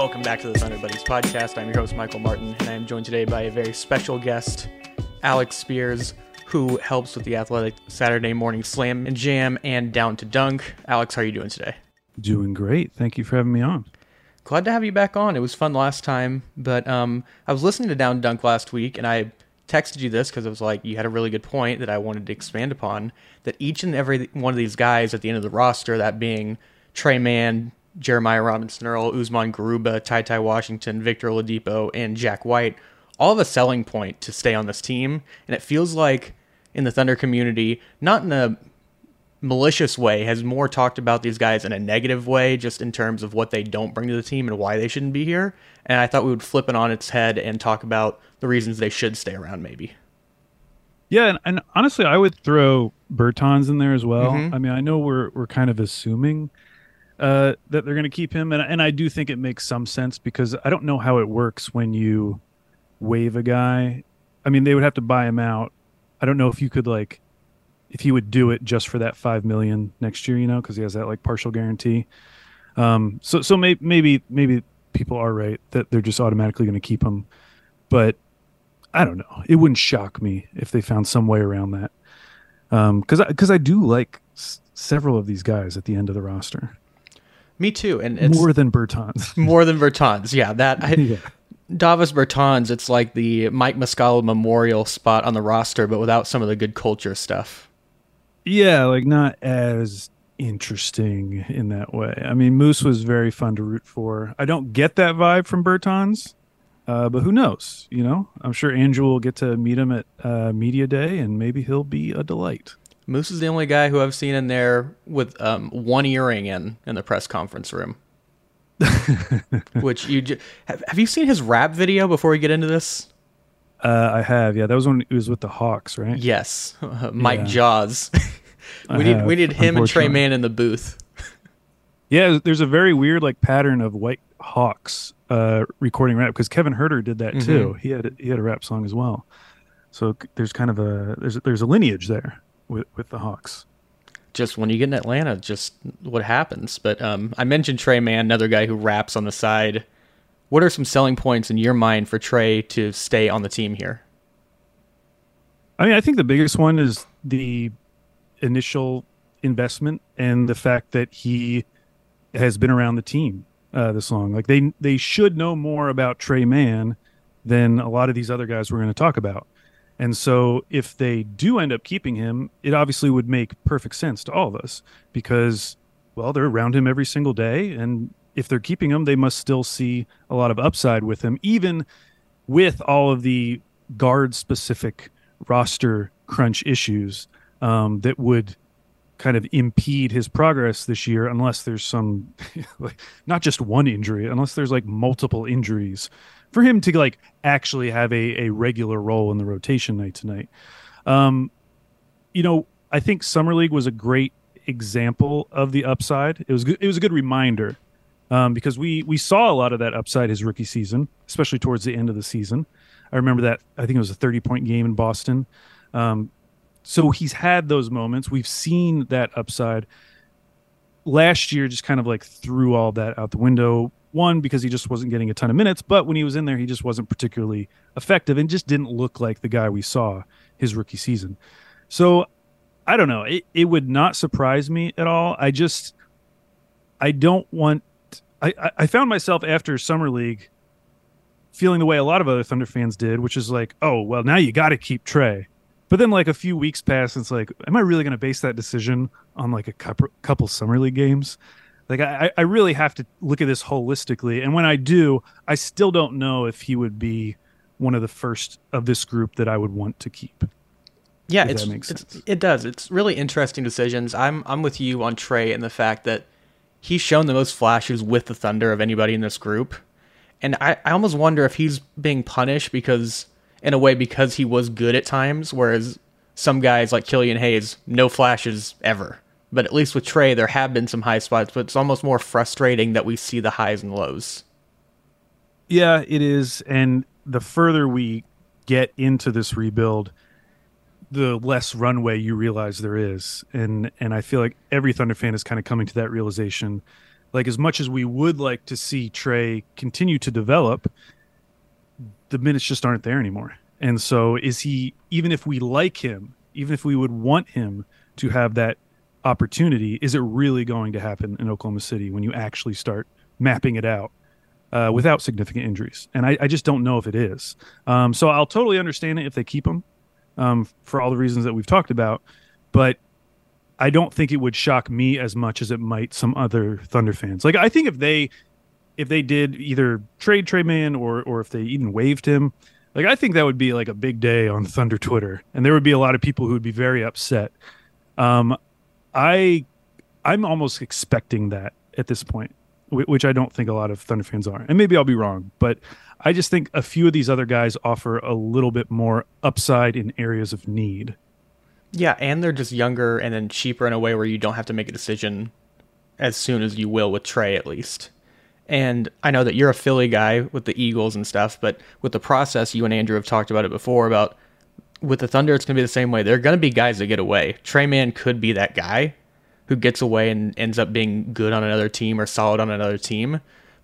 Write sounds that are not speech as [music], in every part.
welcome back to the Thunder Buddies podcast. I'm your host, Michael Martin, and I am joined today by a very special guest, Alex Speers, who helps with the Athletic Saturday Morning Slam and Jam and Down to Dunk. Alex, how are you doing today? Doing great. Thank you for having me on. Glad to have you back on. It was fun last time, but um, I was listening to Down to Dunk last week, and I texted you this because it was like you had a really good point that I wanted to expand upon. That each and every one of these guys at the end of the roster, that being Tre Mann, Jeremiah Robinson Earl, Usman Garuba, Ty Ty Washington, Victor Oladipo, and Jack White, all have a selling point to stay on this team. And it feels like in the Thunder community, not in a malicious way, has more talked about these guys in a negative way, just in terms of what they don't bring to the team and why they shouldn't be here. And I thought we would flip it on its head and talk about the reasons they should stay around, maybe. Yeah, and, and honestly, I would throw Bertans in there as well. Mm-hmm. I mean, I know we're we're kind of assuming uh, that they're going to keep him, and and I do think it makes some sense because I don't know how it works when you waive a guy. I mean, they would have to buy him out. I don't know if you could like if he would do it just for that five million next year, you know, because he has that like partial guarantee. Um, so so may, maybe maybe people are right that they're just automatically going to keep him, but I don't know. It wouldn't shock me if they found some way around that. Um, because because I, I do like s- several of these guys at the end of the roster. Me too, and more than Bertans. [laughs] more than Bertans, yeah. That I, yeah. Davis Bertans, it's like the Mike Muscala Memorial spot on the roster, but without some of the good culture stuff. Yeah, like not as interesting in that way. I mean, Moose was very fun to root for. I don't get that vibe from Bertans, uh, but who knows? You know, I'm sure Andrew will get to meet him at uh, media day, and maybe he'll be a delight. Moose is the only guy who I've seen in there with um, one earring in in the press conference room. [laughs] Which you have, have you seen his rap video before we get into this? Uh, I have, yeah. That was when he was with the Hawks, right? Yes, uh, [laughs] Mike yeah. Jaws. [laughs] we need have, we need him and Tre Mann in the booth. yeah, there's a very weird like pattern of White Hawks uh, recording rap because Kevin Huerter did that mm-hmm. too. He had he had a rap song as well. So there's kind of a there's there's a lineage there with with the Hawks. Just when you get in Atlanta, just what happens. But um, I mentioned Tre Mann, another guy who raps on the side what are some selling points in your mind for Trey to stay on the team here? I mean, I think the biggest one is the initial investment and the fact that he has been around the team uh, this long. Like they they should know more about Tre Mann than a lot of these other guys we're going to talk about. And so if they do end up keeping him, it obviously would make perfect sense to all of us because well, they're around him every single day. And if they're keeping him, they must still see a lot of upside with him, even with all of the guard specific roster crunch issues um, that would kind of impede his progress this year unless there's some [laughs] like not just one injury unless there's like multiple injuries for him to like actually have a, a regular role in the rotation night tonight. um you know i think summer league was a great example of the upside it was good it was a good reminder um, because we we saw a lot of that upside his rookie season, especially towards the end of the season. I remember that I think it was a 30 point game in Boston. Um, so he's had those moments. We've seen that upside. Last year, just kind of like threw all that out the window. One because he just wasn't getting a ton of minutes, but when he was in there, he just wasn't particularly effective and just didn't look like the guy we saw his rookie season. So I don't know. It, it would not surprise me at all. I just I don't want I, I found myself after summer league feeling the way a lot of other Thunder fans did, which is like, oh well, now you got to keep Trey. But then like a few weeks pass, and it's like, am I really going to base that decision on like a couple, couple summer league games? Like I, I really have to look at this holistically, and when I do, I still don't know if he would be one of the first of this group that I would want to keep. Yeah, it's, it's, it does. It's really interesting decisions. I'm I'm with you on Trey and the fact that he's shown the most flashes with the Thunder of anybody in this group. And I, I almost wonder if he's being punished because, in a way, because he was good at times, whereas some guys like Killian Hayes, no flashes ever. But at least with Trey, there have been some high spots, but it's almost more frustrating that we see the highs and lows. Yeah, it is. And the further we get into this rebuild, the less runway you realize there is and and i feel like every thunder fan is kind of coming to that realization like as much as we would like to see Trey continue to develop, the minutes just aren't there anymore. And so is he even if we like him, even if we would want him to have that opportunity, is it really going to happen in Oklahoma City when you actually start mapping it out uh, without significant injuries? And I, I, just don't know if it is. Um, so I'll totally understand it if they keep him um, for all the reasons that we've talked about. But I don't think it would shock me as much as it might some other Thunder fans. Like I think if they if they did either trade Tre Mann or or if they even waived him, like I think that would be like a big day on Thunder Twitter, and there would be a lot of people who would be very upset. Um, I I'm almost expecting that at this point, which I don't think a lot of Thunder fans are, and maybe I'll be wrong, but I just think a few of these other guys offer a little bit more upside in areas of need. Yeah, and they're just younger and then cheaper in a way where you don't have to make a decision as soon as you will with Trey at least. And I know that you're a Philly guy with the Eagles and stuff, but with the process, you and Andrew have talked about it before about with the Thunder, it's going to be the same way. There are going to be guys that get away. Tre Mann could be that guy who gets away and ends up being good on another team or solid on another team.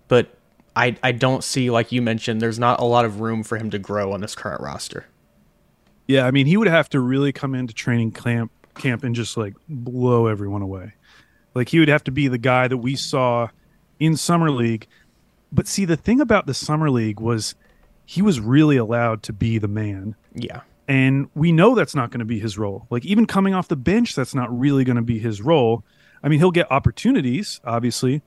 But I, I don't see, like you mentioned, there's not a lot of room for him to grow on this current roster. Yeah, I mean, he would have to really come into training camp camp and just like blow everyone away. Like he would have to be the guy that we saw in summer league. But see, the thing about the summer league was he was really allowed to be the man. Yeah. And we know that's not going to be his role. Like even coming off the bench, that's not really going to be his role. I mean, he'll get opportunities, obviously,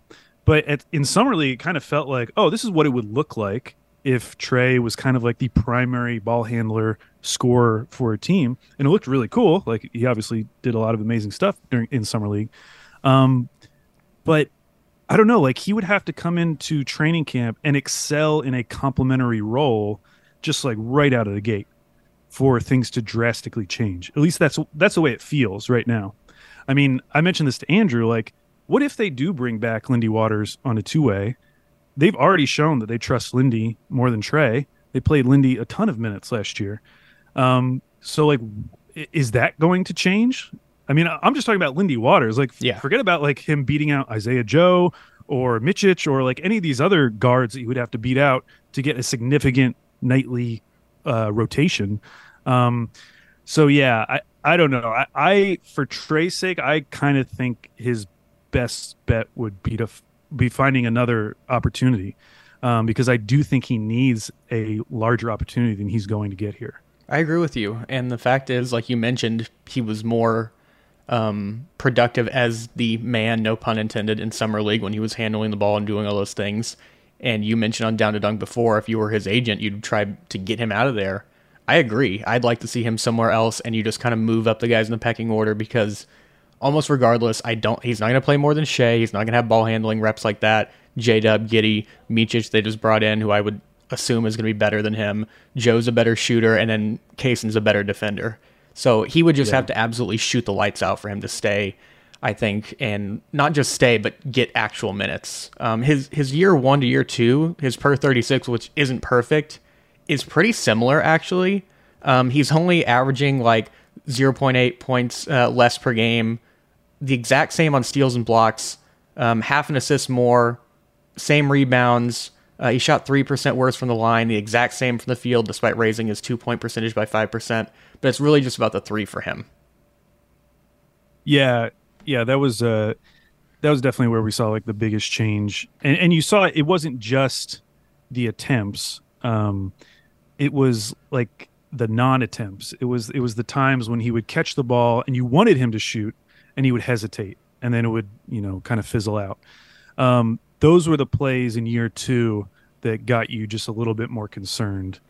but at, in summer league, it kind of felt like, oh, this is what it would look like if Trey was kind of like the primary ball handler scorer for a team, and it looked really cool. Like he obviously did a lot of amazing stuff during in summer league, um, but I don't know. Like he would have to come into training camp and excel in a complementary role, just like right out of the gate, for things to drastically change. At least that's that's the way it feels right now. I mean, I mentioned this to Andrew. Like, what if they do bring back Lindy Waters on a two way? they've already shown that they trust Lindy more than Trey. They played Lindy a ton of minutes last year. Um, so like, is that going to change? I mean, I'm just talking about Lindy Waters. Like, yeah. forget about like him beating out Isaiah Joe or Micic or like any of these other guards that you would have to beat out to get a significant nightly uh, rotation. Um, so yeah, I, I don't know. I, I for Trey's sake, I kind of think his best bet would be to be finding another opportunity um, because I do think he needs a larger opportunity than he's going to get here. I agree with you. And the fact is, like you mentioned, he was more um, productive as the man, no pun intended, in summer league when he was handling the ball and doing all those things. And you mentioned on Down to Dunk before, if you were his agent, you'd try to get him out of there. I agree. I'd like to see him somewhere else, and you just kind of move up the guys in the pecking order because almost regardless. I don't. He's not going to play more than Shai. He's not going to have ball handling reps like that. J Dub, Giddey, Micic, they just brought in, who I would assume is going to be better than him. Joe's a better shooter, and then Cason's a better defender. So he would just yeah. have to absolutely shoot the lights out for him to stay. I think, and not just stay, but get actual minutes. Um, his his year one to year two, his per thirty six, which isn't perfect, is pretty similar actually. Um, he's only averaging like zero point eight points uh, less per game the exact same on steals and blocks, um, half an assist more, same rebounds. Uh, he shot 3% worse from the line, the exact same from the field, despite raising his two point percentage by 5%. But it's really just about the three for him. Yeah. Yeah. That was, uh, that was definitely where we saw like the biggest change. And, and you saw it, it wasn't just the attempts. Um, it was like the non attempts. It was, it was the times when he would catch the ball and you wanted him to shoot and he would hesitate and then it would you know kind of fizzle out um, those were the plays in year two that got you just a little bit more concerned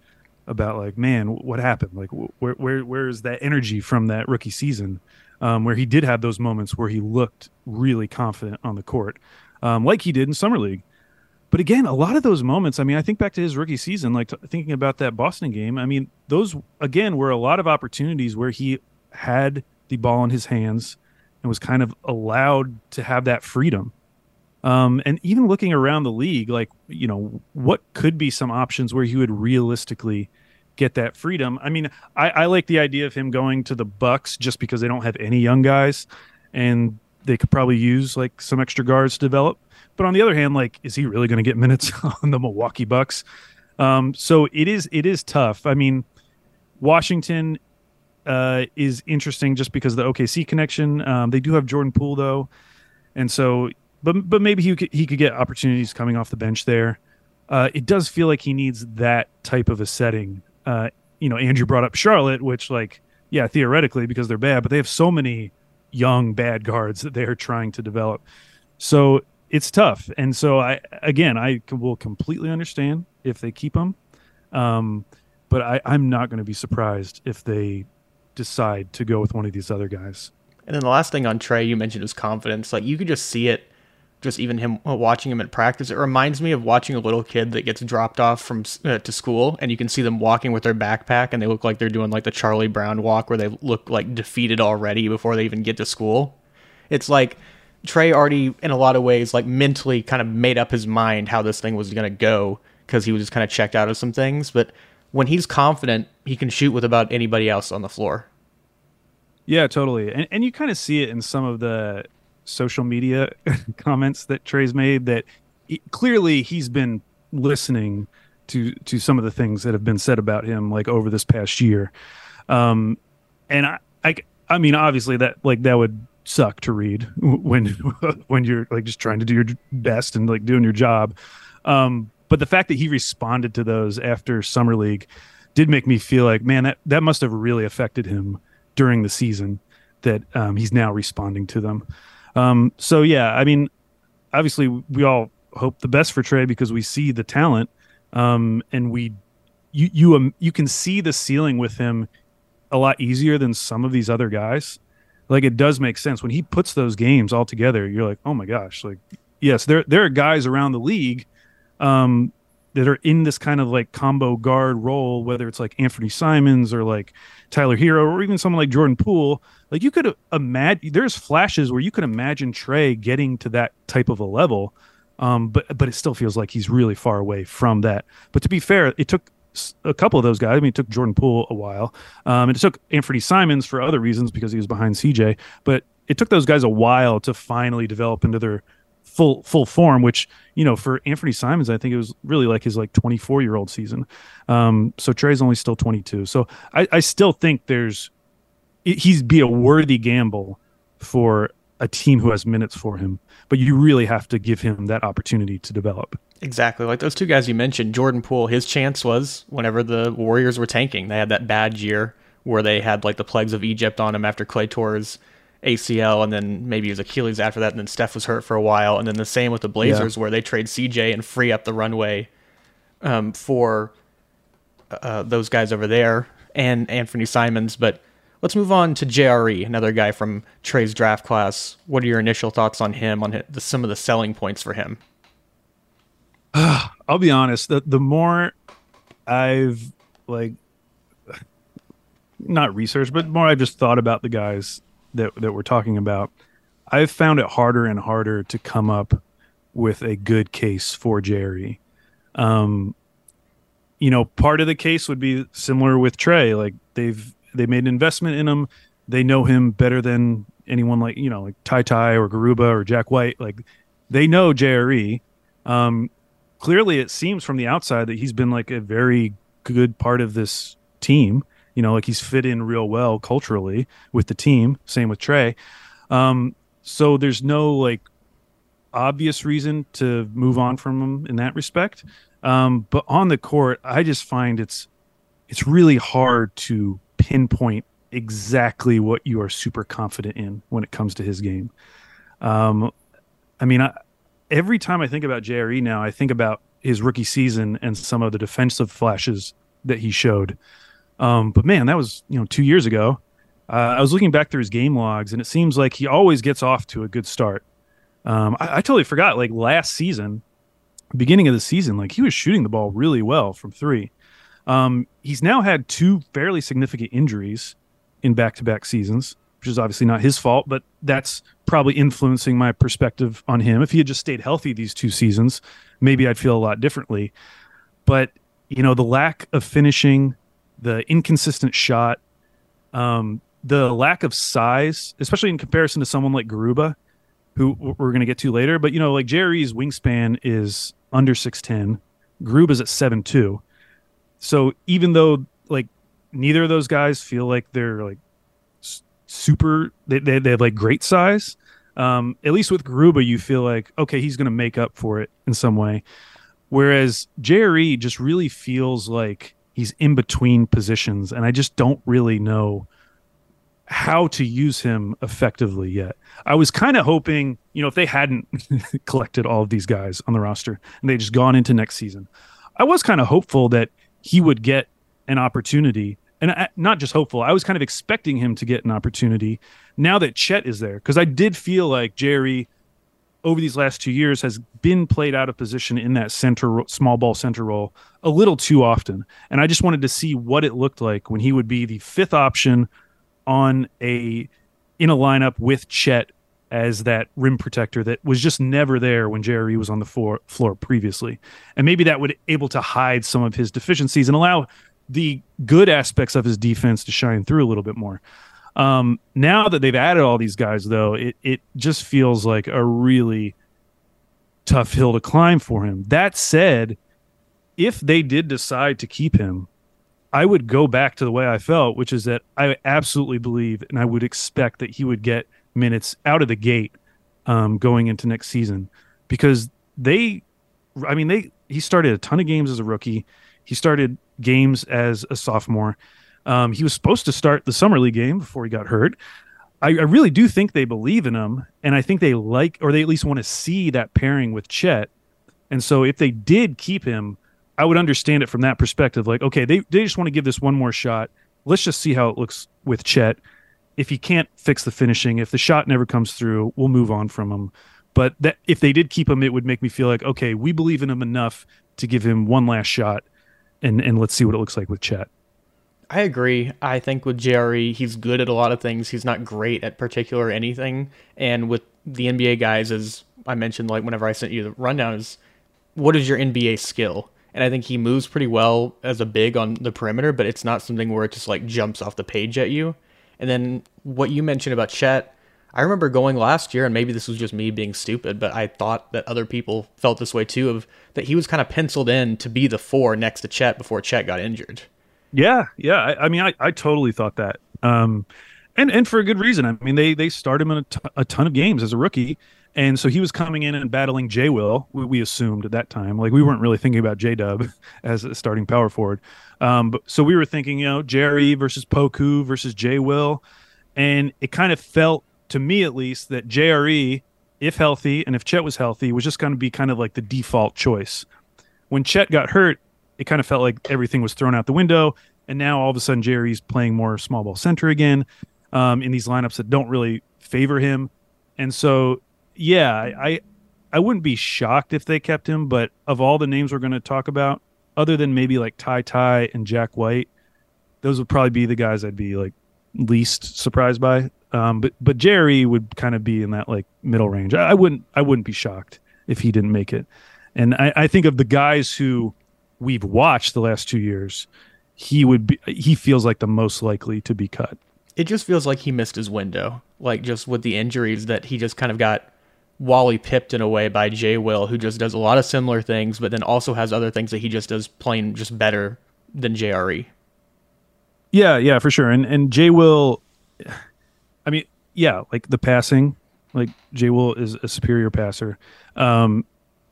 about like man what happened like where where where's that energy from that rookie season um, where he did have those moments where he looked really confident on the court um, like he did in summer league but again a lot of those moments i mean i think back to his rookie season like t- thinking about that boston game i mean those again were a lot of opportunities where he had the ball in his hands and was kind of allowed to have that freedom. Um, and even looking around the league, like, you know, what could be some options where he would realistically get that freedom? I mean, I, I like the idea of him going to the Bucks just because they don't have any young guys. And they could probably use like some extra guards to develop. But on the other hand, like, is he really going to get minutes [laughs] on the Milwaukee Bucks? Um, so it is it is tough. I mean, Washington uh, is interesting just because the OKC connection. Um, they do have Jordan Poole though, and so but but maybe he could, he could get opportunities coming off the bench there. Uh, it does feel like he needs that type of a setting. Uh, you know, Andrew brought up Charlotte, which like yeah, theoretically because they're bad, but they have so many young bad guards that they're trying to develop. So it's tough. And so I again I will completely understand if they keep him. Um, but I, I'm not going to be surprised if they decide to go with one of these other guys. And then the last thing on Trey, you mentioned was confidence. Like you could just see it just even him watching him at practice. It reminds me of watching a little kid that gets dropped off from uh, to school, and you can see them walking with their backpack, and they look like they're doing like the Charlie Brown walk, where they look like defeated already before they even get to school. It's like Trey already, in a lot of ways, like mentally kind of made up his mind how this thing was going to go because he was just kind of checked out of some things. But when he's confident, he can shoot with about anybody else on the floor. Yeah, totally. And and you kind of see it in some of the social media [laughs] comments that Trey's made that he, clearly he's been listening to to some of the things that have been said about him like over this past year. Um and I I I mean obviously that like that would suck to read [laughs] when [laughs] when you're like just trying to do your best and like doing your job. Um but the fact that he responded to those after summer league did make me feel like man that that must have really affected him during the season that um, he's now responding to them. Um, so yeah, I mean, obviously we all hope the best for Trey because we see the talent, um, and we you you um, you can see the ceiling with him a lot easier than some of these other guys. Like it does make sense when he puts those games all together. You're like, oh my gosh, like yes, there there are guys around the league um, that are in this kind of like combo guard role, whether it's like Anthony Simons or like Tyler Herro or even someone like Jordan Poole. Like you could imagine, there's flashes where you could imagine Trey getting to that type of a level, um, but but it still feels like he's really far away from that. But to be fair, it took a couple of those guys. I mean, it took Jordan Poole a while, um, and it took Anthony Simons for other reasons because he was behind CJ. But it took those guys a while to finally develop into their full full form which you know for anthony simons i think it was really like his like 24 year old season um so trey's only still 22 so i i still think there's he's be a worthy gamble for a team who has minutes for him. But you really have to give him that opportunity to develop. Exactly. Like those two guys you mentioned jordan poole his chance was whenever the warriors were tanking. They had that bad year where they had like the plagues of egypt on him after klay tore ACL, and then maybe his Achilles after that, and then Steph was hurt for a while, and then the same with the Blazers, yeah. where they trade CJ and free up the runway um, for uh, those guys over there and Anthony Simons. But let's move on to JRE, another guy from Trey's draft class. What are your initial thoughts on him? On the, some of the selling points for him? I'll be honest. The the more I've like not researched, but more I've just thought about the guys that that we're talking about, I've found it harder and harder to come up with a good case for Jerry. Um, you know, part of the case would be similar with Trey. Like they've they made an investment in him. They know him better than anyone like you know like Ty Ty or Garuba or Jack White. Like they know JRE. Um, clearly, it seems from the outside that he's been like a very good part of this team. You know, like he's fit in real well culturally with the team. Same with Trey. Um, so there's no like obvious reason to move on from him in that respect. Um, but on the court, I just find it's it's really hard to pinpoint exactly what you are super confident in when it comes to his game. Um, I mean, I, every time I think about JRE now, I think about his rookie season and some of the defensive flashes that he showed. Um, but man, that was you know two years ago. Uh, I was looking back through his game logs, and it seems like he always gets off to a good start. Um, I, I, totally forgot. Like last season, beginning of the season, like he was shooting the ball really well from three. Um, he's now had two fairly significant injuries in back-to-back seasons, which is obviously not his fault, but that's probably influencing my perspective on him. If he had just stayed healthy these two seasons, maybe I'd feel a lot differently. But you know, the lack of finishing the inconsistent shot, um, the lack of size, especially in comparison to someone like Garuba. who we're going to get to later. But you know, like Jerry's wingspan is under six ten, Grub is at seven two. So even though like neither of those guys feel like they're like super, they they, they have like great size. Um, at least with Garuba, you feel like okay, he's going to make up for it in some way. Whereas JRE just really feels like he's in between positions, and I just don't really know how to use him effectively yet. I was kind of hoping, you know, if they hadn't [laughs] collected all of these guys on the roster and they just gone into next season, I was kind of hopeful that he would get an opportunity. And I, not just hopeful, I was kind of expecting him to get an opportunity now that Chet is there. Because I did feel like Jerry, over these last two years, has been played out of position in that center, small ball center role a little too often. And I just wanted to see what it looked like when he would be the fifth option on a in a lineup with Chet as that rim protector that was just never there when Jerry was on the floor, floor previously. And maybe that would able to hide some of his deficiencies and allow the good aspects of his defense to shine through a little bit more. Um, now that they've added all these guys, though, it, it just feels like a really tough hill to climb for him. That said, if they did decide to keep him, I would go back to the way I felt, which is that I absolutely believe and I would expect that he would get minutes out of the gate um, going into next season because they, I mean, they he started a ton of games as a rookie. He started games as a sophomore. Um, he was supposed to start the summer league game before he got hurt. I, I really do think they believe in him, and I think they like, or they at least want to see that pairing with Chet. And so, if they did keep him, I would understand it from that perspective. Like, okay, they, they just want to give this one more shot. Let's just see how it looks with Chet. If he can't fix the finishing, if the shot never comes through, we'll move on from him. But that if they did keep him, it would make me feel like, okay, we believe in him enough to give him one last shot and, and let's see what it looks like with Chet. I agree. I think with Jerry, he's good at a lot of things. He's not great at particular anything. And with the NBA guys, as I mentioned, like whenever I sent you the rundown, is what is your NBA skill? and I think he moves pretty well as a big on the perimeter, but it's not something where it just like jumps off the page at you. And then what you mentioned about Chet, I remember going last year, and maybe this was just me being stupid, but I thought that other people felt this way too. Of that he was kind of penciled in to be the four next to Chet before Chet got injured. Yeah, yeah. I, I mean, I, I totally thought that, um, and and for a good reason. I mean, they they started him in a, t- a ton of games as a rookie, and so he was coming in and battling J Will, we, assumed at that time. Like we weren't really thinking about J Dub [laughs] as a starting power forward. Um, but so we were thinking, you know, Jerry versus Poku versus J Will. And it kind of felt to me at least that JRE, if healthy and if Chet was healthy, was just going to be kind of like the default choice. When Chet got hurt, it kind of felt like everything was thrown out the window. And now all of a sudden, Jerry's playing more small ball center again um, in these lineups that don't really favor him. And so yeah, I I wouldn't be shocked if they kept him, but of all the names we're going to talk about, other than maybe like Ty Ty and Jack White, those would probably be the guys I'd be like least surprised by. Um, but but Jerry would kind of be in that like middle range. I, I, wouldn't I wouldn't be shocked if he didn't make it. And I, I think of the guys who we've watched the last two years, he would be he feels like the most likely to be cut. It just feels like he missed his window. Like just with the injuries that he just kind of got Wally pipped in a way by Jay Will, who just does a lot of similar things, but then also has other things that he just does plain just better than JRE. Yeah, yeah, for sure. And and Jay Will, I mean, yeah, like the passing, like Jay Will is a superior passer. Um,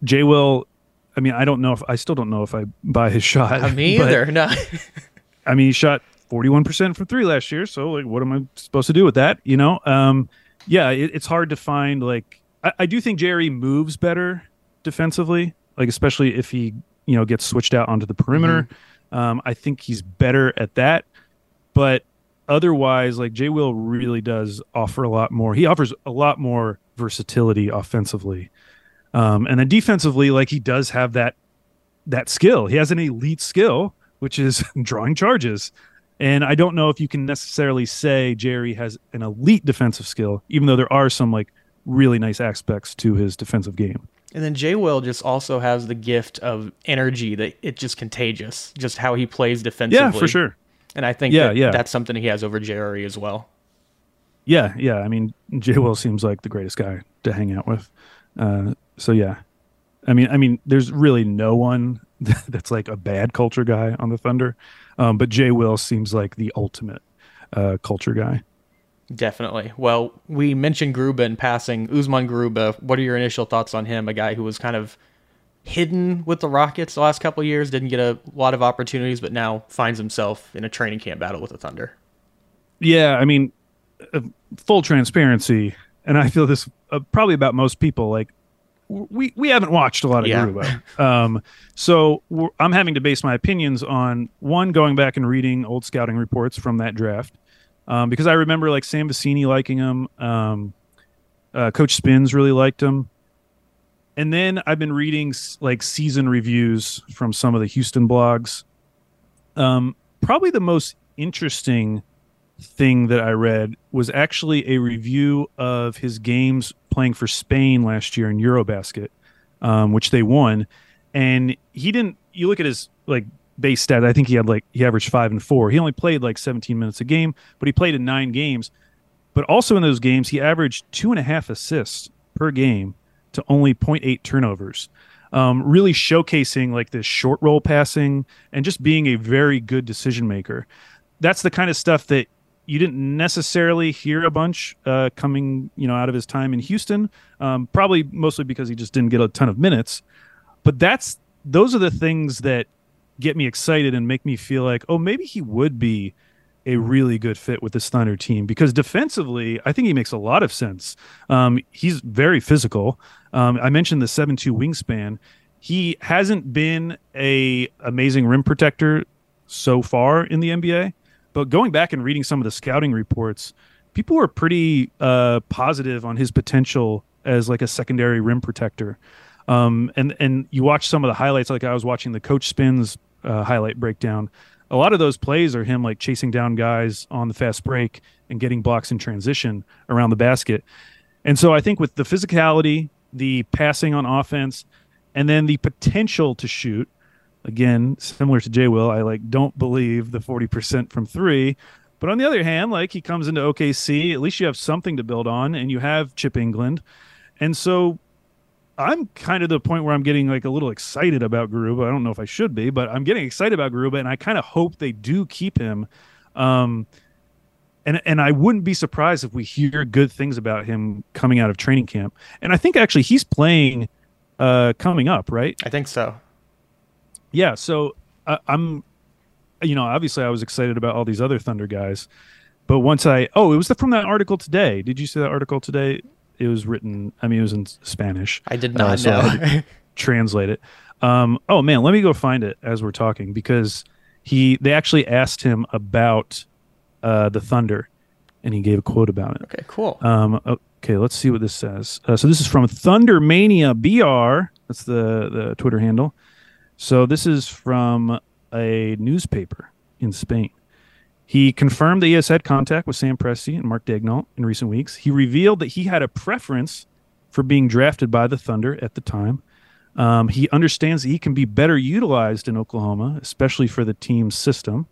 Jay Will, I mean, I don't know if I still don't know if I buy his shot. Uh, [laughs] me either. No. [laughs] I mean, he shot forty one percent from three last year. So like, what am I supposed to do with that? You know? Um, yeah, it, it's hard to find like I, I do think Jerry moves better defensively, like especially if he you know gets switched out onto the perimeter. Mm-hmm. Um, I think he's better at that, but otherwise, like Jay Will really does offer a lot more. He offers a lot more versatility offensively, um, and then defensively, like he does have that that skill. He has an elite skill, which is [laughs] drawing charges. And I don't know if you can necessarily say Jerry has an elite defensive skill, even though there are some like really nice aspects to his defensive game. And then Jay Will just also has the gift of energy that it's just contagious, just how he plays defensively. Yeah, for sure. And I think yeah, that yeah. that's something he has over JRE as well. Yeah, yeah. I mean, Jay Will seems like the greatest guy to hang out with. Uh, so yeah, I mean, I mean, there's really no one [laughs] that's like a bad culture guy on the Thunder, um, but Jay Will seems like the ultimate uh, culture guy. Definitely. Well, we mentioned Garuba in passing. Usman Garuba, what are your initial thoughts on him? A guy who was kind of hidden with the Rockets the last couple years, didn't get a lot of opportunities, but now finds himself in a training camp battle with the Thunder. Yeah, I mean, uh, full transparency, and I feel this uh, probably about most people. Like, we we haven't watched a lot of yeah. Um, so I'm having to base my opinions on one going back and reading old scouting reports from that draft um, because I remember like Sam Vecenie liking him. Um, uh, Coach Spins really liked him. And then I've been reading like season reviews from some of the Houston blogs. Um, probably the most interesting thing that I read was actually a review of his games playing for Spain last year in Eurobasket, um, which they won. And he didn't. You look at his like base stat. I think he had like he averaged five and four. He only played like 17 minutes a game, but he played in nine games. But also in those games, he averaged two and a half assists per game to only 0.8 turnovers. Um, really showcasing like this short roll passing and just being a very good decision maker. That's the kind of stuff that you didn't necessarily hear a bunch uh, coming, you know, out of his time in Houston. Um, probably mostly because he just didn't get a ton of minutes. But that's those are the things that get me excited and make me feel like, oh, maybe he would be a really good fit with this Thunder team because defensively, I think he makes a lot of sense. Um, he's very physical. Um, I mentioned the seven-two wingspan. He hasn't been a amazing rim protector so far in the NBA, but going back and reading some of the scouting reports, people were pretty uh, positive on his potential as like a secondary rim protector. Um, and and you watch some of the highlights, like I was watching the Coach Spins uh, highlight breakdown. A lot of those plays are him like chasing down guys on the fast break and getting blocks in transition around the basket. And so I think with the physicality, the passing on offense, and then the potential to shoot, again, similar to Jay Will, I like don't believe the 40% from three. But on the other hand, like he comes into OKC, at least you have something to build on, and you have Chip Engelland. And so I'm kind of the point where I'm getting like a little excited about Garuba. I don't know if I should be, but I'm getting excited about Garuba, and I kind of hope they do keep him. Um, and and I wouldn't be surprised if we hear good things about him coming out of training camp. And I think actually he's playing uh, coming up, right? I think so. Yeah. So uh, I'm, you know, obviously I was excited about all these other Thunder guys, but once I oh, it was the, from that article today. Did you see that article today? It was written. I mean, it was in Spanish. I did not uh, so know. [laughs] translate it. Um, oh man, let me go find it as we're talking because he they actually asked him about uh, the Thunder, and he gave a quote about it. Okay, cool. Um, okay, let's see what this says. Uh, so this is from Thunder Mania BR. That's the the Twitter handle. So this is from a newspaper in Spain. He confirmed that he has had contact with Sam Presti and Mark Daigneault in recent weeks. He revealed that he had a preference for being drafted by the Thunder at the time. Um, he understands that he can be better utilized in Oklahoma, especially for the team's system.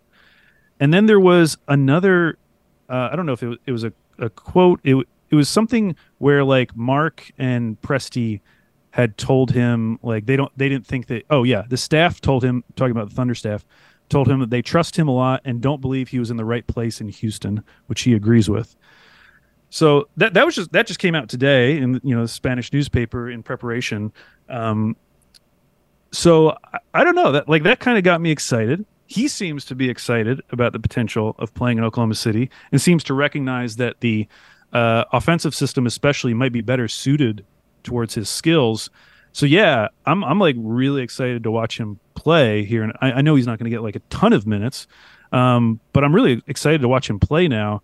And then there was another, uh, I don't know if it was, it was a, a quote. It, it was something where like Mark and Presti had told him like they don't they didn't think that oh yeah the staff told him talking about the Thunder staff told him that they trust him a lot and don't believe he was in the right place in Houston, which he agrees with. So that that was just that just came out today in you know the Spanish newspaper in preparation. Um, so I, I don't know that like that kind of got me excited. He seems to be excited about the potential of playing in Oklahoma City and seems to recognize that the uh, offensive system, especially, might be better suited towards his skills. So yeah, I'm I'm like really excited to watch him play here, and I, I know he's not going to get like a ton of minutes, um, but I'm really excited to watch him play now,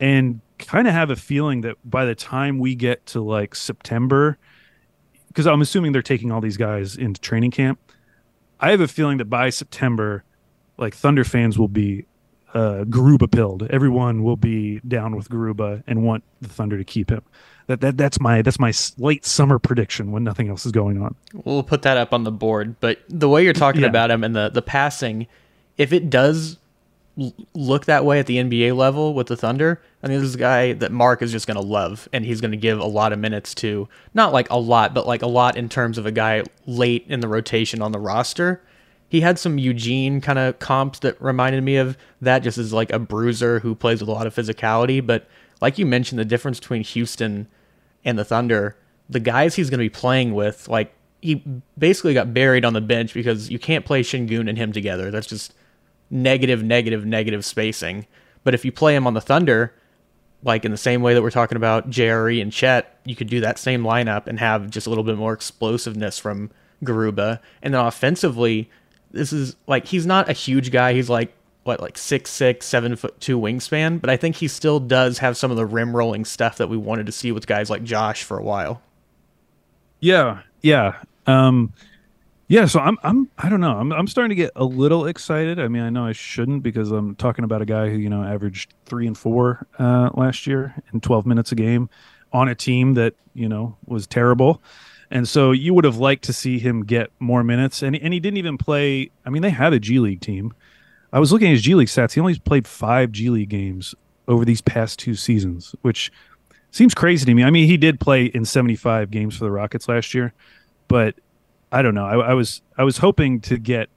and kind of have a feeling that by the time we get to like September, because I'm assuming they're taking all these guys into training camp, I have a feeling that by September, like Thunder fans will be uh, Garuba pilled. Everyone will be down with Garuba and want the Thunder to keep him. That, that that's my that's my late summer prediction when nothing else is going on. We'll put that up on the board. But the way you're talking yeah. about him and the the passing, if it does look that way at the NBA level with the Thunder. I think this is a guy that Mark is just going to love, and he's going to give a lot of minutes to. Not like a lot, but like a lot in terms of a guy late in the rotation on the roster. He had some Eugene kind of comps that reminded me of that, just as like a bruiser who plays with a lot of physicality. But like you mentioned, the difference between Houston and the Thunder, the guys he's going to be playing with, like he basically got buried on the bench because you can't play Sengun and him together. That's just negative, negative, negative spacing. But if you play him on the Thunder, like in the same way that we're talking about Jerry and Chet, you could do that same lineup and have just a little bit more explosiveness from Garuba. And then offensively, this is like he's not a huge guy. He's like what like six six, seven foot two wingspan, but I think he still does have some of the rim rolling stuff that we wanted to see with guys like Josh for a while. Yeah, yeah. Um yeah, so I'm I'm I don't know. I'm I'm starting to get a little excited. I mean, I know I shouldn't because I'm talking about a guy who, you know, averaged 3 and 4 uh last year in 12 minutes a game on a team that, you know, was terrible. And so you would have liked to see him get more minutes and and he didn't even play I mean, they had a G League team. I was looking at his G League stats. He only played 5 G League games over these past two seasons, which seems crazy to me. I mean, he did play in 75 games for the Rockets last year, but I don't know. I, I, was I was hoping to get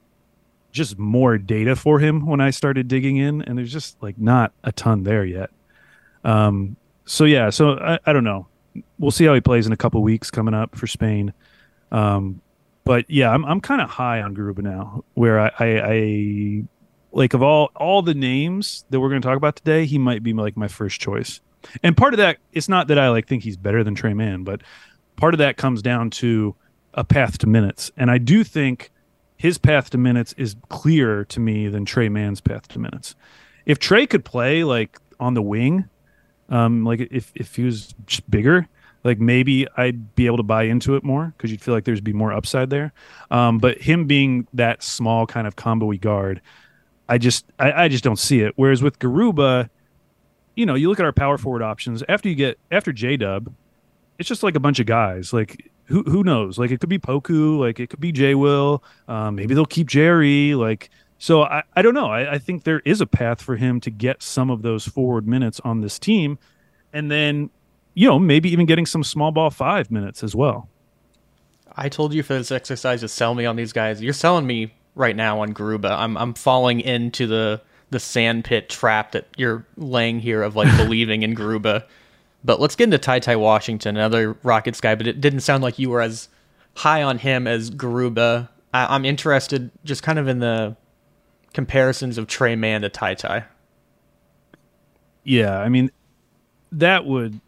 just more data for him when I started digging in, and there's just like not a ton there yet. Um, so yeah, so I, I don't know. We'll see how he plays in a couple weeks coming up for Spain. Um, but yeah, I'm I'm kind of high on Garuba now, where I, I, I like of all all the names that we're going to talk about today, he might be like my first choice. And part of that, it's not that I like think he's better than Tre Mann, but part of that comes down to a path to minutes. And I do think his path to minutes is clearer to me than Tre Mann's path to minutes. If Trey could play like on the wing, um, like if if he was just bigger, like maybe I'd be able to buy into it more because you'd feel like there'd be more upside there. Um, but him being that small kind of combo guard, I just I, I just don't see it. Whereas with Garuba, you know, you look at our power forward options after you get after J Dub, it's just like a bunch of guys. Like who who knows? Like it could be Poku, like it could be J Will. Um, maybe they'll keep Jerry. Like so, I, I don't know. I, I think there is a path for him to get some of those forward minutes on this team, and then you know maybe even getting some small ball five minutes as well. I told you for this exercise to sell me on these guys. You're selling me right now on Garuba. I'm I'm falling into the the sand pit trap that you're laying here of like [laughs] believing in Garuba. But let's get into Ty Ty Washington, another Rockets guy. But it didn't sound like you were as high on him as Garuba. I, am interested just kind of in the comparisons of Tre Mann to Ty Ty. Yeah, I mean, that would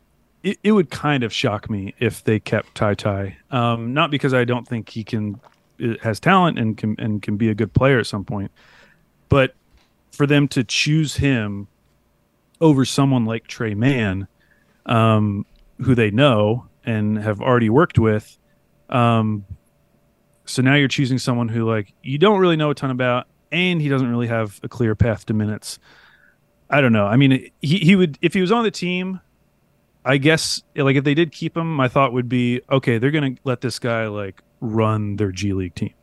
it, it would kind of shock me if they kept Ty Ty. Um, not because I don't think he can has talent and can and can be a good player at some point, but for them to choose him over someone like Tre Mann um, who they know and have already worked with. Um, so now you're choosing someone who like you don't really know a ton about, and he doesn't really have a clear path to minutes. I don't know. I mean, he he would if he was on the team. I guess like if they did keep him, my thought would be okay. They're gonna let this guy like run their G League team.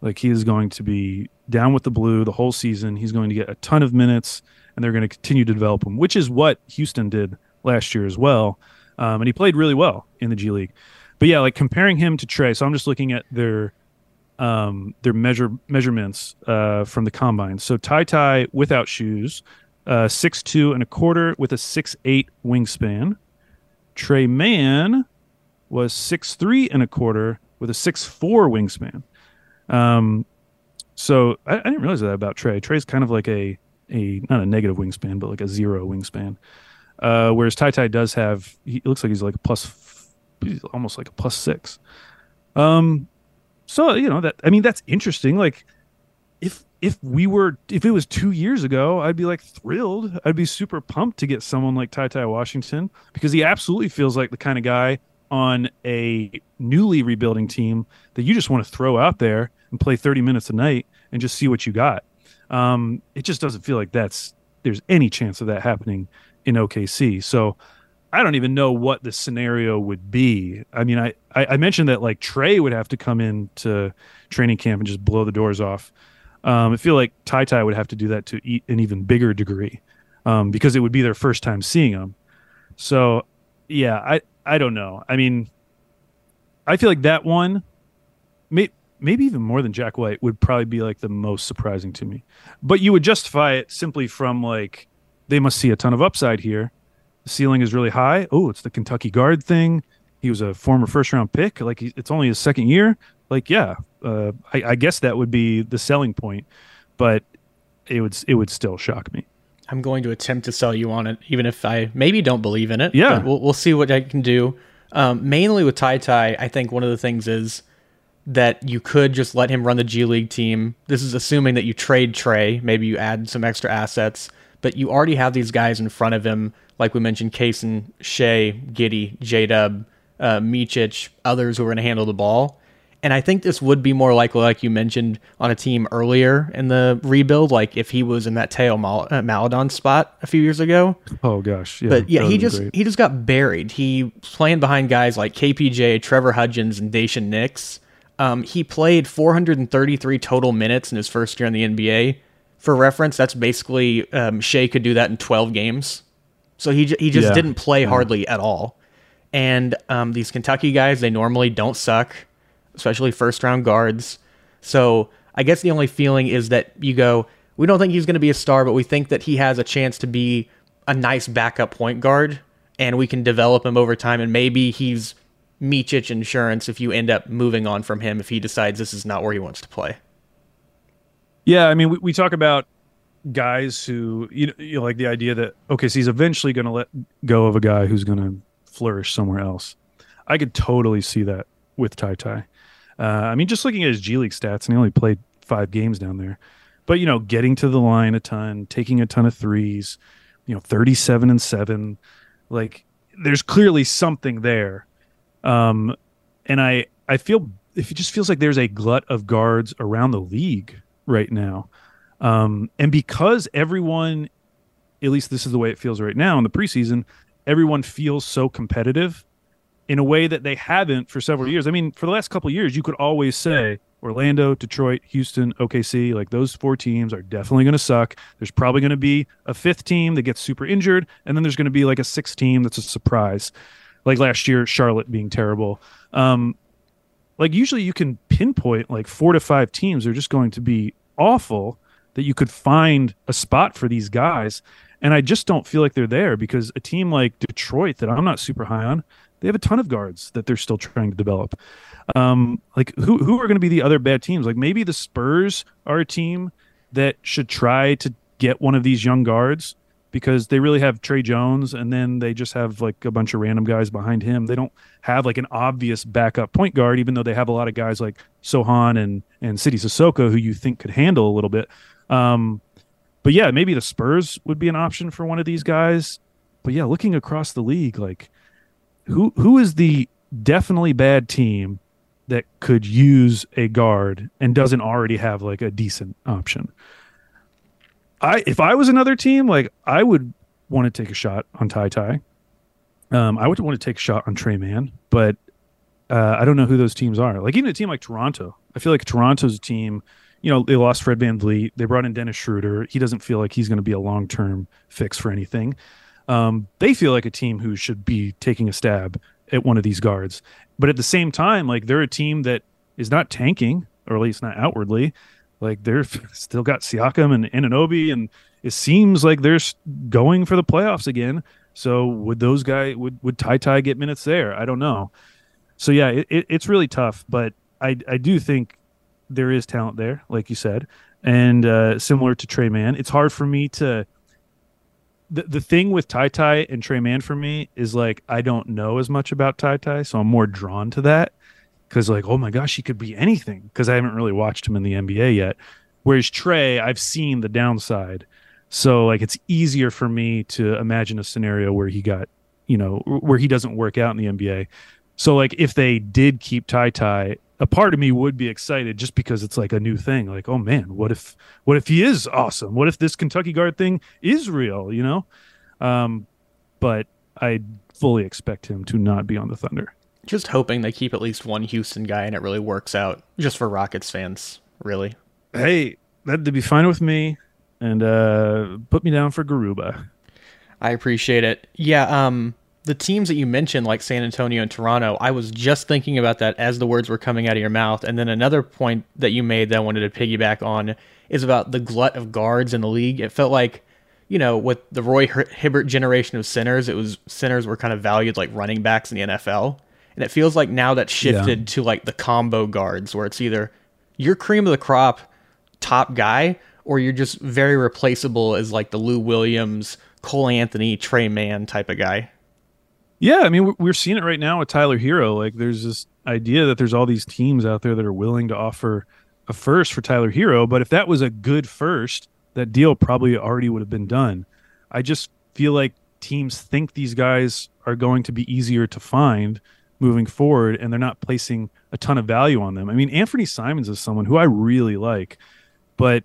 Like he is going to be down with the blue the whole season. He's going to get a ton of minutes, and they're going to continue to develop him, which is what Houston did last year as well, um, and he played really well in the G League. But yeah, like comparing him to Trey. so I'm just looking at their um, their measure measurements uh, from the combine. So Ty Ty without shoes, uh, six two and a quarter with a six eight wingspan. Tre Mann was six three and a quarter with a six four wingspan. Um, so I, I, didn't realize that about Trey. Trey's kind of like a a not a negative wingspan, but like a zero wingspan. Uh, whereas Ty Ty does have, he looks like he's like a plus, almost like a plus six. Um, so you know that I mean that's interesting. Like, if if we were if it was two years ago, I'd be like thrilled. I'd be super pumped to get someone like Ty Ty Washington because he absolutely feels like the kind of guy on a newly rebuilding team that you just want to throw out there and play 30 minutes a night and just see what you got. Um, it just doesn't feel like that's there's any chance of that happening in OKC. So I don't even know what the scenario would be. I mean, I, I, I mentioned that like Trey would have to come in to training camp and just blow the doors off. Um, I feel like Ty Ty would have to do that to eat an even bigger degree um, because it would be their first time seeing him. So, yeah, I I don't know. I mean, I feel like that one, may, maybe even more than Jack White, would probably be like the most surprising to me. But you would justify it simply from like they must see a ton of upside here. The ceiling is really high. Oh, it's the Kentucky guard thing. He was a former first round pick. Like it's only his second year. Like yeah, uh, I, I guess that would be the selling point. But it would it would still shock me. I'm going to attempt to sell you on it, even if I maybe don't believe in it. Yeah, we'll we'll see what I can do. Um, mainly with Ty Ty, I think one of the things is that you could just let him run the G League team. This is assuming that you trade Tre, maybe you add some extra assets, but you already have these guys in front of him, like we mentioned, Cason, Shai, Giddey, J Dub, uh, Micic, others who are going to handle the ball. And I think this would be more likely, like you mentioned, on a team earlier in the rebuild, like if he was in that Theo Mal- uh, Maledon spot a few years ago. Oh gosh, yeah, but yeah, he just great. he just got buried. He playing behind guys like KPJ, Trevor Hudgins, and Daishen Nix. Um, he played 433 total minutes in his first year in the NBA. For reference, that's basically um, Shai could do that in 12 games. So he he just yeah. didn't play hardly at all. And um, these Kentucky guys, they normally don't suck especially first round guards. So I guess the only feeling is that you go, we don't think he's going to be a star, but we think that he has a chance to be a nice backup point guard, and we can develop him over time. And maybe he's Micic insurance if you end up moving on from him if he decides this is not where he wants to play. Yeah, I mean, we, we talk about guys who you know, you know, like the idea that okay, so he's eventually going to let go of a guy who's going to flourish somewhere else. I could totally see that with Ty Ty. Uh, I mean, just looking at his G League stats, and he only played five games down there. But you know, getting to the line a ton, taking a ton of threes, you know, thirty-seven and seven, like there's clearly something there. Um, and I I feel if it just feels like there's a glut of guards around the league right now. Um, and because everyone, at least this is the way it feels right now in the preseason, everyone feels so competitive in a way that they haven't for several years. I mean, for the last couple years, you could always say Orlando, Detroit, Houston, OKC, like those four teams are definitely going to suck. There's probably going to be a fifth team that gets super injured, and then there's going to be like a sixth team that's a surprise. Like last year, Charlotte being terrible. Um, like usually you can pinpoint like four to five teams are just going to be awful that you could find a spot for these guys. And I just don't feel like they're there because a team like Detroit that I'm not super high on, they have a ton of guards that they're still trying to develop. Um, like who who are going to be the other bad teams? Like maybe the Spurs are a team that should try to get one of these young guards because they really have Tre Jones and then they just have like a bunch of random guys behind him. They don't have like an obvious backup point guard, even though they have a lot of guys like Sochan and and Sidy Cissoko who you think could handle a little bit. Um, but yeah, maybe the Spurs would be an option for one of these guys. But yeah, looking across the league, like who who is the definitely bad team that could use a guard and doesn't already have like a decent option? I if I was another team, like I would want to take a shot on Ty Ty. Um, I would want to take a shot on Tre Mann, but uh, I don't know who those teams are. Like even a team like Toronto, I feel like Toronto's a team. You know, they lost Fred VanVleet. They brought in Dennis Schroeder. He doesn't feel like he's going to be a long term fix for anything um, they feel like a team who should be taking a stab at one of these guards. But at the same time, like they're a team that is not tanking, or at least not outwardly. Like they're [laughs] still got Siakam and Anunoby, and it seems like they're going for the playoffs again. So would those guys would would Ty Ty get minutes there? I don't know. So yeah, it, it, it's really tough, but I I do think there is talent there, like you said, and uh, similar to Tre Mann, it's hard for me to the, the thing with Ty Ty and Tre Mann for me is like I don't know as much about Ty Ty, so I'm more drawn to that because like oh my gosh, he could be anything because I haven't really watched him in the NBA yet. Whereas Tre, I've seen the downside, so like it's easier for me to imagine a scenario where he got you know where he doesn't work out in the NBA. So like if they did keep Ty Ty a part of me would be excited just because it's like a new thing like oh man what if what if he is awesome what if this kentucky guard thing is real you know um but i fully expect him to not be on the thunder just hoping they keep at least one houston guy and it really works out just for rockets fans really hey that'd be fine with me. And uh, put me down for Garuba. I appreciate it. Yeah, um, the teams that you mentioned, like San Antonio and Toronto, I was just thinking about that as the words were coming out of your mouth. And then another point that you made that I wanted to piggyback on is about the glut of guards in the league. It felt like, you know, with the Roy Hibbert generation of centers, it was centers were kind of valued like running backs in the NFL. And it feels like now that's shifted yeah. to like the combo guards where it's either you're cream of the crop top guy or you're just very replaceable as like the Lou Williams, Cole Anthony, Tre Mann type of guy. Yeah, I mean we're seeing it right now with Tyler Herro. Like there's this idea that there's all these teams out there that are willing to offer a first for Tyler Herro, but if that was a good first, that deal probably already would have been done. I just feel like teams think these guys are going to be easier to find moving forward and they're not placing a ton of value on them. I mean, Anthony Simons is someone who I really like, but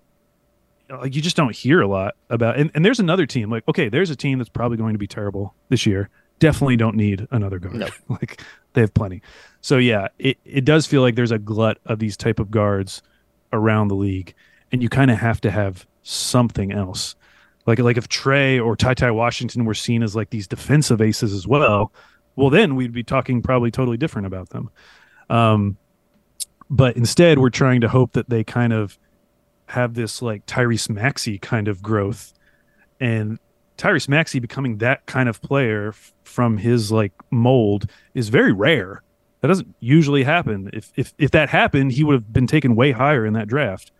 like you just don't hear a lot about and, and there's another team like okay there's a team that's probably going to be terrible this year definitely don't need another guard. No. [laughs] like they have plenty. So yeah it, it does feel like there's a glut of these type of guards around the league and you kind of have to have something else. Like like if Tre or Ty Ty Washington were seen as like these defensive aces as well well then we'd be talking probably totally different about them. Um, but instead we're trying to hope that they kind of have this like Tyrese Maxey kind of growth and Tyrese Maxey becoming that kind of player f- from his like mold is very rare. That doesn't usually happen. If if if that happened, he would have been taken way higher in that draft.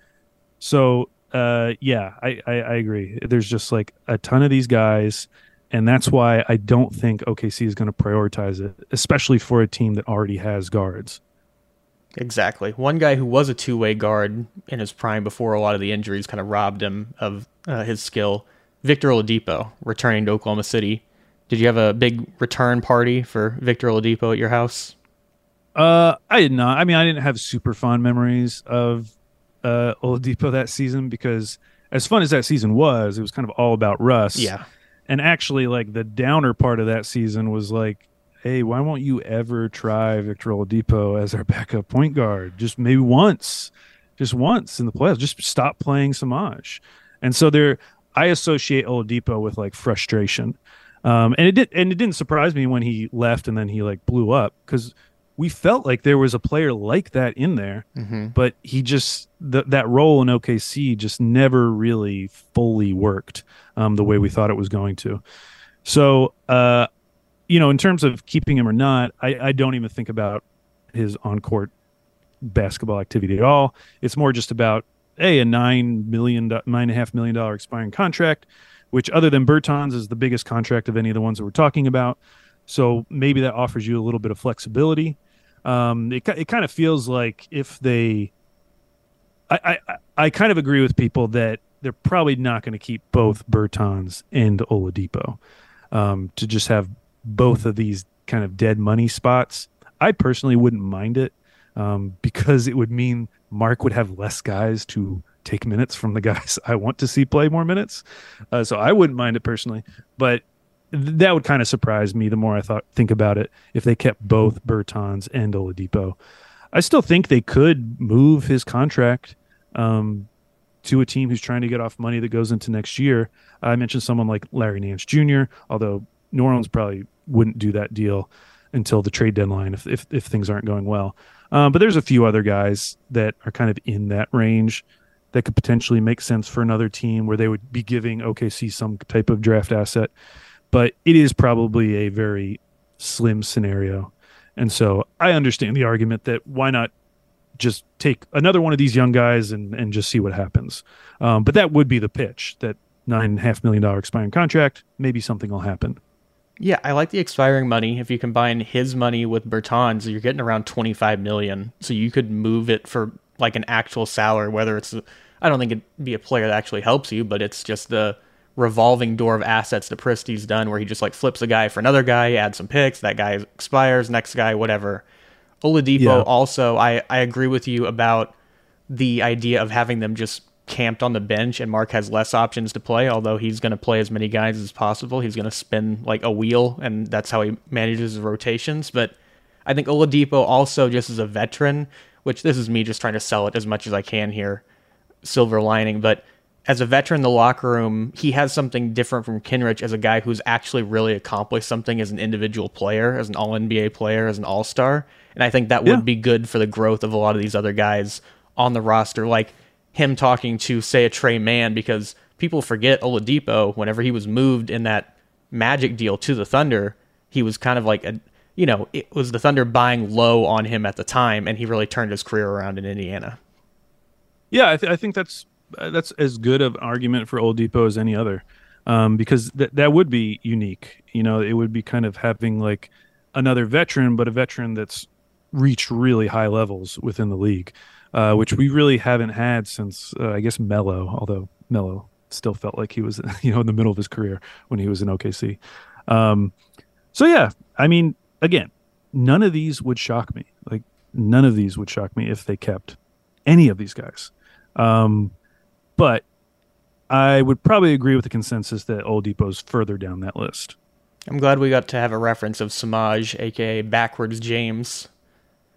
So uh, yeah, I, I, I agree. There's just like a ton of these guys, and that's why I don't think OKC is going to prioritize it, especially for a team that already has guards. Exactly. One guy who was a two way guard in his prime before a lot of the injuries kind of robbed him of uh, his skill. Victor Oladipo returning to Oklahoma City. Did you have a big return party for Victor Oladipo at your house? Uh, I did not. I mean, I didn't have super fond memories of uh, Oladipo that season because, as fun as that season was, it was kind of all about Russ. Yeah. And actually, like the downer part of that season was like hey, why won't you ever try Victor Oladipo as our backup point guard? Just maybe once, just once in the playoffs. Just stop playing Semaj. And so there, I associate Oladipo with like frustration. Um, and it did, and it didn't surprise me when he left and then he like blew up because we felt like there was a player like that in there, mm-hmm. but he just th- that role in OKC just never really fully worked um, the way we thought it was going to. So uh, you know, in terms of keeping him or not, I, I don't even think about his on court basketball activity at all. It's more just about a a nine million nine and a half million dollar expiring contract, which other than Bertans is the biggest contract of any of the ones that we're talking about. So maybe that offers you a little bit of flexibility. Um, it it kind of feels like if they, I I, I kind of agree with people that they're probably not going to keep both Bertans and Oladipo. Um, to just have both of these kind of dead money spots. I personally wouldn't mind it um, because it would mean Mark would have less guys to take minutes from the guys [laughs] I want to see play more minutes. Uh, so I wouldn't mind it personally, but th- that would kind of surprise me the more I thought think about it if they kept both Bertans and Oladipo. I still think they could move his contract um, to a team who's trying to get off money that goes into next year. I mentioned someone like Larry Nance Jr., although New Orleans probably wouldn't do that deal until the trade deadline if if, if things aren't going well. Um, but there's a few other guys that are kind of in that range that could potentially make sense for another team where they would be giving OKC some type of draft asset. But it is probably a very slim scenario. And so I understand the argument that why not just take another one of these young guys and, and just see what happens. Um, but that would be the pitch that nine and a half million dollar expiring contract, maybe something will happen. Yeah, I like the expiring money. If you combine his money with Bertans, you're getting around 25 million. So you could move it for like an actual salary, whether it's I don't think it'd be a player that actually helps you, but it's just the revolving door of assets that Presti's done where he just like flips a guy for another guy, adds some picks, that guy expires, next guy, whatever. Oladipo yeah. also, I, I agree with you about the idea of having them just camped on the bench and Mark has less options to play, although he's going to play as many guys as possible. He's going to spin like a wheel, and that's how he manages his rotations. But I think Oladipo also, just as a veteran, which this is me just trying to sell it as much as I can here, silver lining, but as a veteran in the locker room, he has something different from Kenrich as a guy who's actually really accomplished something as an individual player, as an all NBA player, as an all star. And I think that Yeah. would be good for the growth of a lot of these other guys on the roster, like him talking to, say, a Tre Mann, because people forget Oladipo, whenever he was moved in that Magic deal to the Thunder, he was kind of like a, you know, it was the Thunder buying low on him at the time, and he really turned his career around in Indiana. Yeah, I, th- I think that's that's as good of argument for Oladipo as any other, um, because th- that would be unique. You know, it would be kind of having like another veteran, but a veteran that's reached really high levels within the league, uh, which we really haven't had since uh, I guess Melo. Although Melo still felt like he was, [laughs] you know, in the middle of his career when he was in OKC. Um, so yeah, I mean, again, none of these would shock me. Like none of these would shock me if they kept any of these guys. Um, but I would probably agree with the consensus that Oladipo's further down that list. I'm glad we got to have a reference of Semaj, aka backwards James.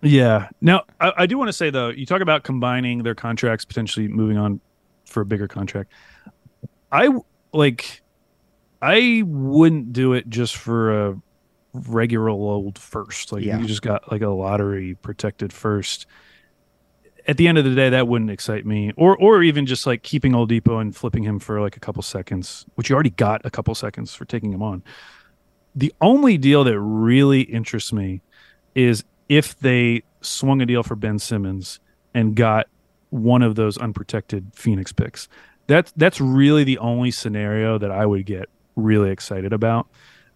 Yeah. Now, I, I do want to say though, you talk about combining their contracts, potentially moving on for a bigger contract. I like, I wouldn't do it just for a regular old first. Like Yeah. you just got like a lottery protected first. At the end of the day, that wouldn't excite me, or or even just like keeping Oladipo and flipping him for like a couple seconds, which you already got a couple seconds for taking him on. The only deal that really interests me is if they swung a deal for Ben Simmons and got one of those unprotected Phoenix picks. That's that's really the only scenario that I would get really excited about.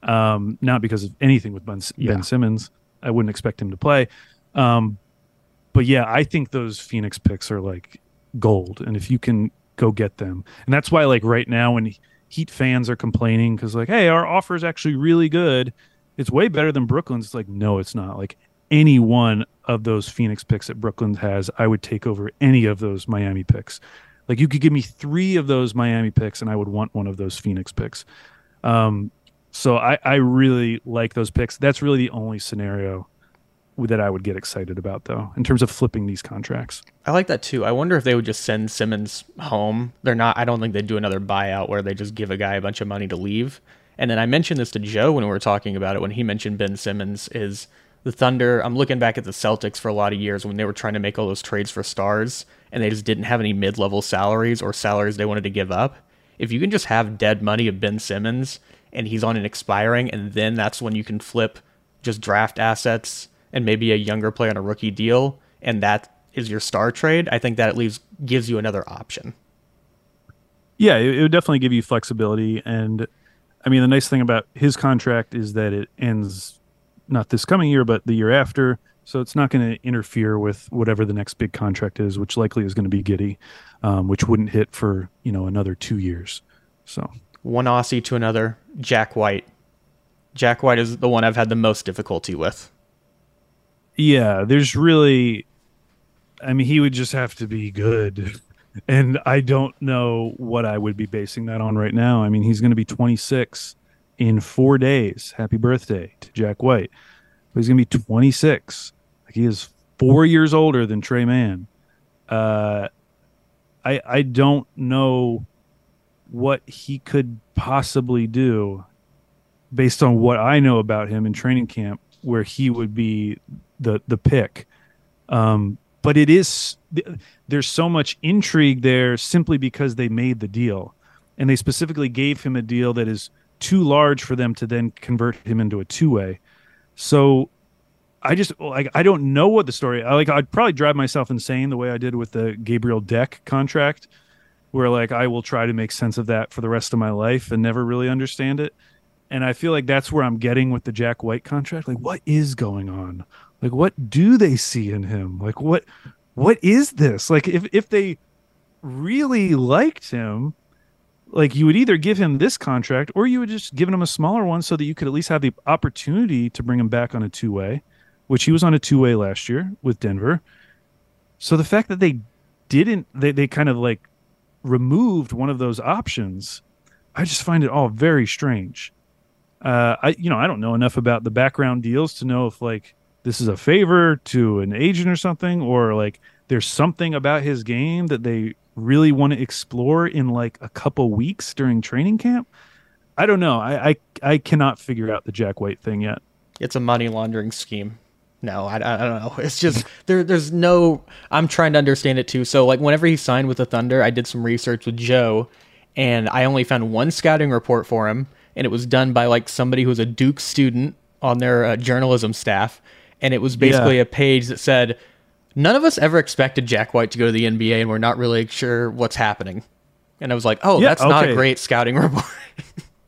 Um, not because of anything with Ben, Yeah. ben Simmons. I wouldn't expect him to play. Um, but yeah, I think those Phoenix picks are like gold. And if you can go get them, and that's why like right now when Heat fans are complaining because like, hey, our offer is actually really good. It's way better than Brooklyn's. It's like, no, it's not. Like any one of those Phoenix picks that Brooklyn has, I would take over any of those Miami picks. Like you could give me three of those Miami picks, and I would want one of those Phoenix picks. Um, so I, I really like those picks. That's really the only scenario that I would get excited about, though, in terms of flipping these contracts. I like that too. I wonder if they would just send Simmons home. They're not. I don't think they'd do another buyout where they just give a guy a bunch of money to leave. And then I mentioned this to Joe when we were talking about it when he mentioned Ben Simmons is the Thunder. I'm looking back at the Celtics for a lot of years when they were trying to make all those trades for stars and they just didn't have any mid-level salaries or salaries they wanted to give up. If you can just have dead money of Ben Simmons and he's on an expiring and then that's when you can flip just draft assets and maybe a younger player on a rookie deal and that is your star trade, I think that at least gives you another option. Yeah, it would definitely give you flexibility. And I mean, the nice thing about his contract is that it ends not this coming year, but the year after. So it's not going to interfere with whatever the next big contract is, which likely is going to be Giddey, um, which wouldn't hit for you know another two years. So One Aussie to another, Jack White. Jack White is the one I've had the most difficulty with. yeah, there's really, I mean, he would just have to be good. [laughs] And I don't know what I would be basing that on right now. I mean, he's going to be 26 in four days. Happy birthday to Jack White. But he's going to be 26. Like he is four years older than Tre Mann. Uh, I I don't know what he could possibly do based on what I know about him in training camp, where he would be the the pick. Um, but it is there's so much intrigue there simply because they made the deal, and they specifically gave him a deal that is too large for them to then convert him into a two way. So I just like I don't know what the story. I like I'd probably drive myself insane the way I did with the Gabriel Deck contract, where like I will try to make sense of that for the rest of my life and never really understand it. And I feel like that's where I'm getting with the Jack White contract. Like, what is going on? Like, what do they see in him? Like, what what is this? Like, if if they really liked him, like you would either give him this contract or you would just give him a smaller one so that you could at least have the opportunity to bring him back on a two way, which he was on a two way last year with Denver. So the fact that they didn't, they, they kind of like removed one of those options, I just find it all very strange. Uh, I, you know, I don't know enough about the background deals to know if like this is a favor to an agent or something, or like there's something about his game that they really want to explore in like a couple weeks during training camp. I don't know. I, I I cannot figure out the Jack White thing yet. It's a money laundering scheme. No, I, I don't know. It's just [laughs] there. There's no. I'm trying to understand it too. So like whenever he signed with the Thunder, I did some research with Joe, and I only found one scouting report for him, and it was done by like somebody who was a Duke student on their uh, journalism staff, and it was basically yeah. a page that said, "None of us ever expected Jack White to go to the NBA, and we're not really sure what's happening." And I was like, "Oh, yeah, that's okay. not a great scouting [laughs] report."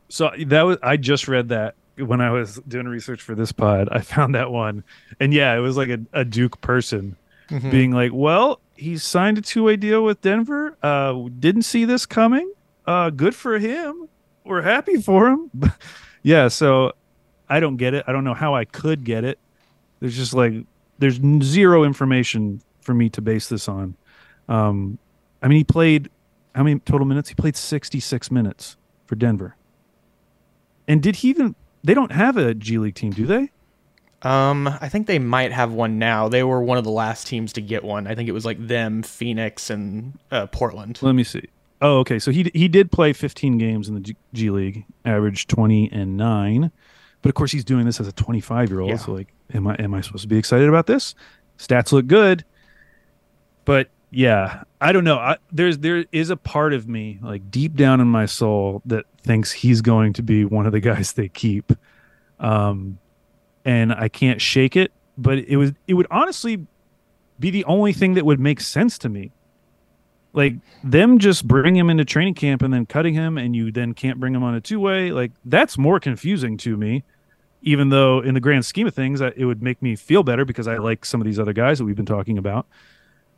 so that was I just read that when I was doing research for this pod. I found that one, and yeah, it was like a, a Duke person mm-hmm. being like, "Well, he signed a two way deal with Denver. Uh, didn't see this coming. Uh, good for him. We're happy for him." [laughs] yeah, so I don't get it. I don't know how I could get it. There's just like there's zero information for me to base this on. Um, I mean, he played how many total minutes? He played 66 minutes for Denver. And did he even? They don't have a G League team, do they? Um, I think they might have one now. They were one of the last teams to get one. I think it was like them, Phoenix, and uh, Portland. Let me see. Oh, okay. So he he did play 15 games in the G, G League, averaged 20 and nine. But of course, he's doing this as a 25 year old. So like, am I am I supposed to be excited about this? Stats look good, but yeah, I don't know. I, there's there is a part of me like deep down in my soul that thinks he's going to be one of the guys they keep, um, and I can't shake it. But it was it would honestly be the only thing that would make sense to me like them just bring him into training camp and then cutting him and you then can't bring him on a two way like that's more confusing to me even though in the grand scheme of things it would make me feel better because i like some of these other guys that we've been talking about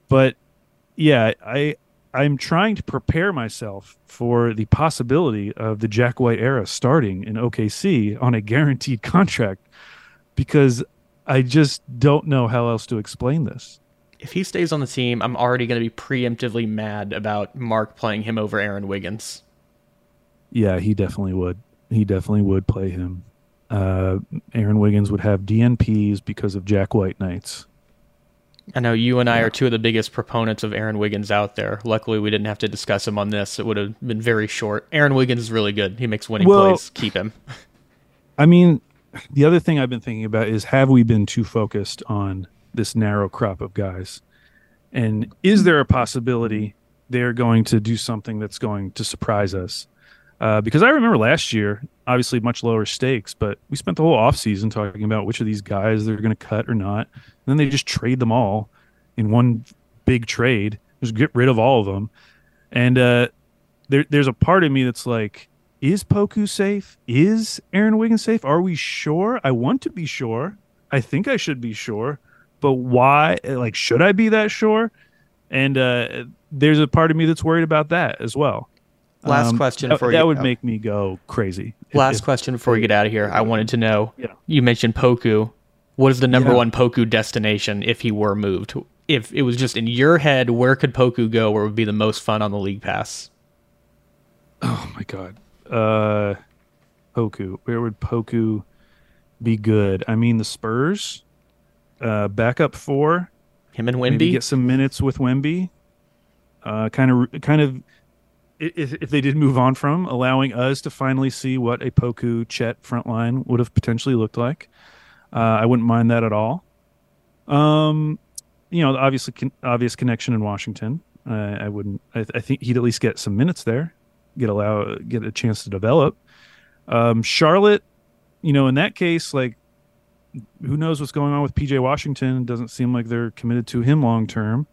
but yeah i i'm trying to prepare myself for the possibility of the jack white era starting in okc on a guaranteed [laughs] contract because i just don't know how else to explain this if he stays on the team, I'm already going to be preemptively mad about Mark playing him over Aaron Wiggins. Yeah, he definitely would. He definitely would play him. Uh, Aaron Wiggins would have DNPs because of Jack White nights. I know you and I yeah. are two of the biggest proponents of Aaron Wiggins out there. Luckily, we didn't have to discuss him on this. It would have been very short. Aaron Wiggins is really good. He makes winning well, plays. Keep him. I mean, the other thing I've been thinking about is have we been too focused on this narrow crop of guys? And is there a possibility they're going to do something that's going to surprise us? Uh, because I remember last year, obviously much lower stakes, but we spent the whole offseason talking about which of these guys they're going to cut or not. And then they just trade them all in one big trade, just get rid of all of them. And uh, there, there's a part of me that's like, is Poku safe? Is Aaron Wiggins safe? Are we sure? I want to be sure. I think I should be sure but why? Like, should I be that sure? And uh, there's a part of me that's worried about that as well. Last um, question for that, you. That would make me go crazy. Last if, question before we get out of here. I wanted to know. Yeah. You mentioned Poku. What is the number yeah. one Poku destination if he were moved? If it was just in your head, where could Poku go? Where would be the most fun on the league pass? Oh my god. Uh, Poku. Where would Poku be good? I mean, the Spurs uh, backup four. Him and Wemby get some minutes with Wemby. Uh, kind of, kind of. If, if they did move on from allowing us to finally see what a Poku Chet front line would have potentially looked like, uh, I wouldn't mind that at all. Um, you know, obviously, con- obvious connection in Washington. I wouldn't. I, th- I, think he'd at least get some minutes there, get allow get a chance to develop. Um, Charlotte, you know, in that case, like who knows what's going on with PJ Washington? Doesn't seem like they're committed to him long term.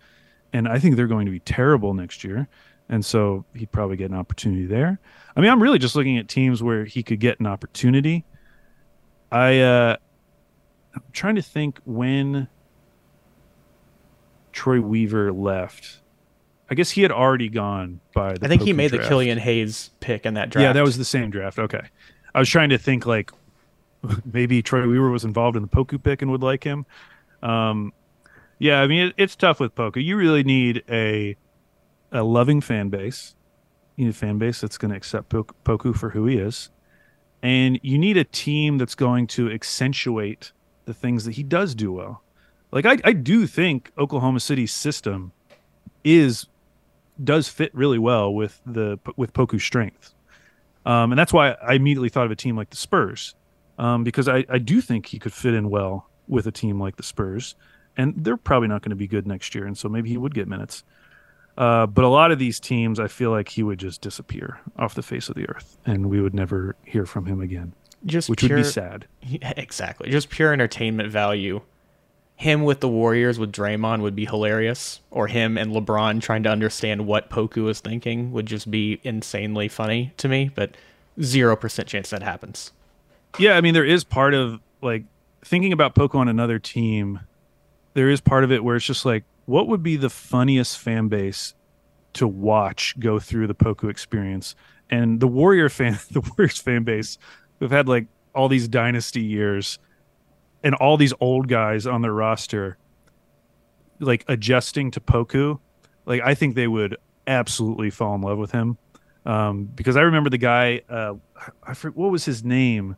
And I think they're going to be terrible next year. And so he'd probably get an opportunity there. I mean, I'm really just looking at teams where he could get an opportunity. I uh I'm trying to think when Troy Weaver left. I guess he had already gone by the I think he made draft. the Killian Hayes pick in that draft. Yeah, that was the same draft. Okay. I was trying to think like [laughs] maybe Troy Weaver was involved in the Poku pick and would like him. Um, yeah, I mean it, it's tough with Poku. You really need a a loving fan base. You need a fan base that's going to accept Poku for who he is, and you need a team that's going to accentuate the things that he does do well. Like I, I do think Oklahoma City's system is does fit really well with the with Poku's strength, um, and that's why I immediately thought of a team like the Spurs, um, because I, I do think he could fit in well with a team like the Spurs, and they're probably not going to be good next year, and so maybe he would get minutes. Uh, but a lot of these teams, I feel like he would just disappear off the face of the earth, and we would never hear from him again, Just which pure, would be sad. [laughs] Yeah, exactly. Just pure entertainment value. Him with the Warriors with Draymond would be hilarious, or him and LeBron trying to understand what Poku is thinking would just be insanely funny to me. But zero percent chance that happens. Yeah, I mean, there is part of like thinking about Poku on another team. There is part of it where it's just like, what would be the funniest fan base to watch go through the Poku experience? And the Warrior fan, [laughs] the Warriors fan base, who've had like all these dynasty years, and all these old guys on their roster, like adjusting to Poku, like I think they would absolutely fall in love with him. Um, because I remember the guy, uh, I forget what was his name.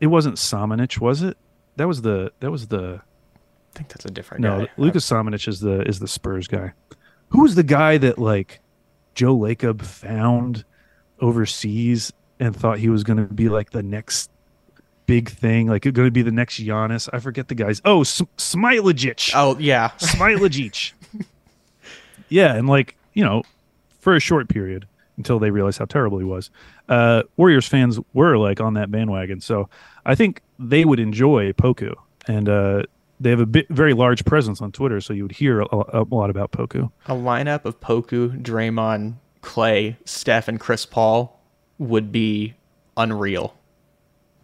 It wasn't Samanic, was it? That was the that was the I think that's a different no. guy. Lucas Samanic is the is the Spurs guy. Who was the guy that like Joe Lacob found overseas and thought he was going to be like the next big thing, like going to be the next Giannis? I forget the guys. Oh, S- Smailagic. Oh yeah, [laughs] Smailagic. yeah, and like you know, for a short period until they realized how terrible he was. Uh, Warriors fans were like on that bandwagon, so I think they would enjoy Poku, and uh, they have a bit, very large presence on Twitter, so you would hear a, a lot about Poku. a lineup of Poku, Draymond, Clay, Steph, and Chris Paul would be unreal.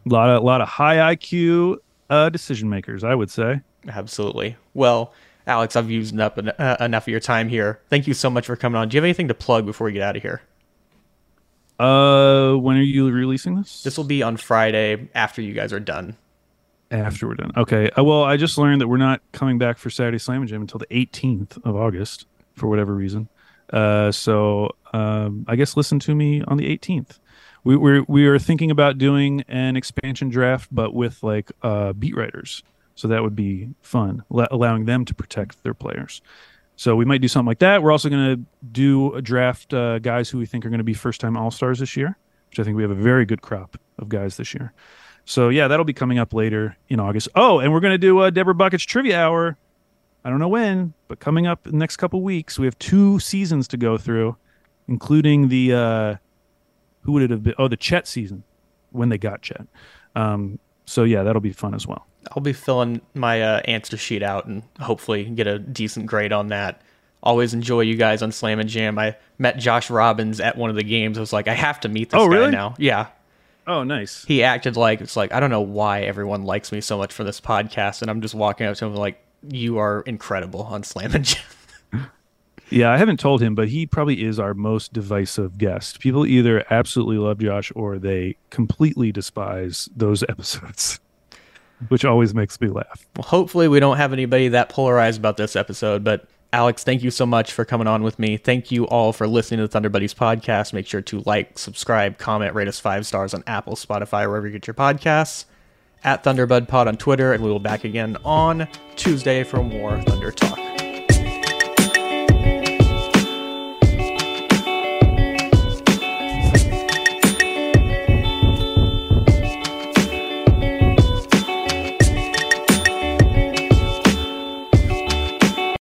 A lot of a lot of high IQ uh, decision makers, I would say. Absolutely. Well, Alex, I've used up en- uh, enough of your time here. Thank you so much for coming on. Do you have anything to plug before we get out of here? Uh, when are you releasing this? This will be on Friday after you guys are done. After we're done. Okay. Uh, well, I just learned that we're not coming back for Saturday Slam and Jam until the 18th of August for whatever reason. Uh, so um, I guess listen to me on the 18th. We we we are thinking about doing an expansion draft, but with like uh, beat writers. So that would be fun, la- allowing them to protect their players. So we might do something like that. We're also going to do a draft uh, guys who we think are going to be first time All Stars this year, which I think we have a very good crop of guys this year. So yeah, that'll be coming up later in August. Oh, and we're going to do a Deborah Bucket's trivia hour. I don't know when, but coming up in the next couple weeks. We have two seasons to go through, including the uh, who would it have been? Oh, the Chet season when they got Chet. Um, so yeah, that'll be fun as well. I'll be filling my uh, answer sheet out and hopefully get a decent grade on that. Always enjoy you guys on Slam and Jam. I met Josh Robbins at one of the games. I was like, I have to meet this Oh, guy really? now. Yeah. Oh, nice. He acted like it's like I don't know why everyone likes me so much for this podcast, and I'm just walking up to him like, "You are incredible on Slam and Jam." [laughs] Yeah, I haven't told him, but he probably is our most divisive guest. People either absolutely love Josh or they completely despise those [laughs] episodes, which always makes me laugh. Well, hopefully, we don't have anybody that polarized about this episode. But Alex, thank you so much for coming on with me. Thank you all for listening to the Thunder Buddies podcast. Make sure to like, subscribe, comment, rate us five stars on Apple, Spotify, wherever you get your podcasts. At Thunderbud Pod on Twitter, and we will be back again on Tuesday for more Thunder Talk.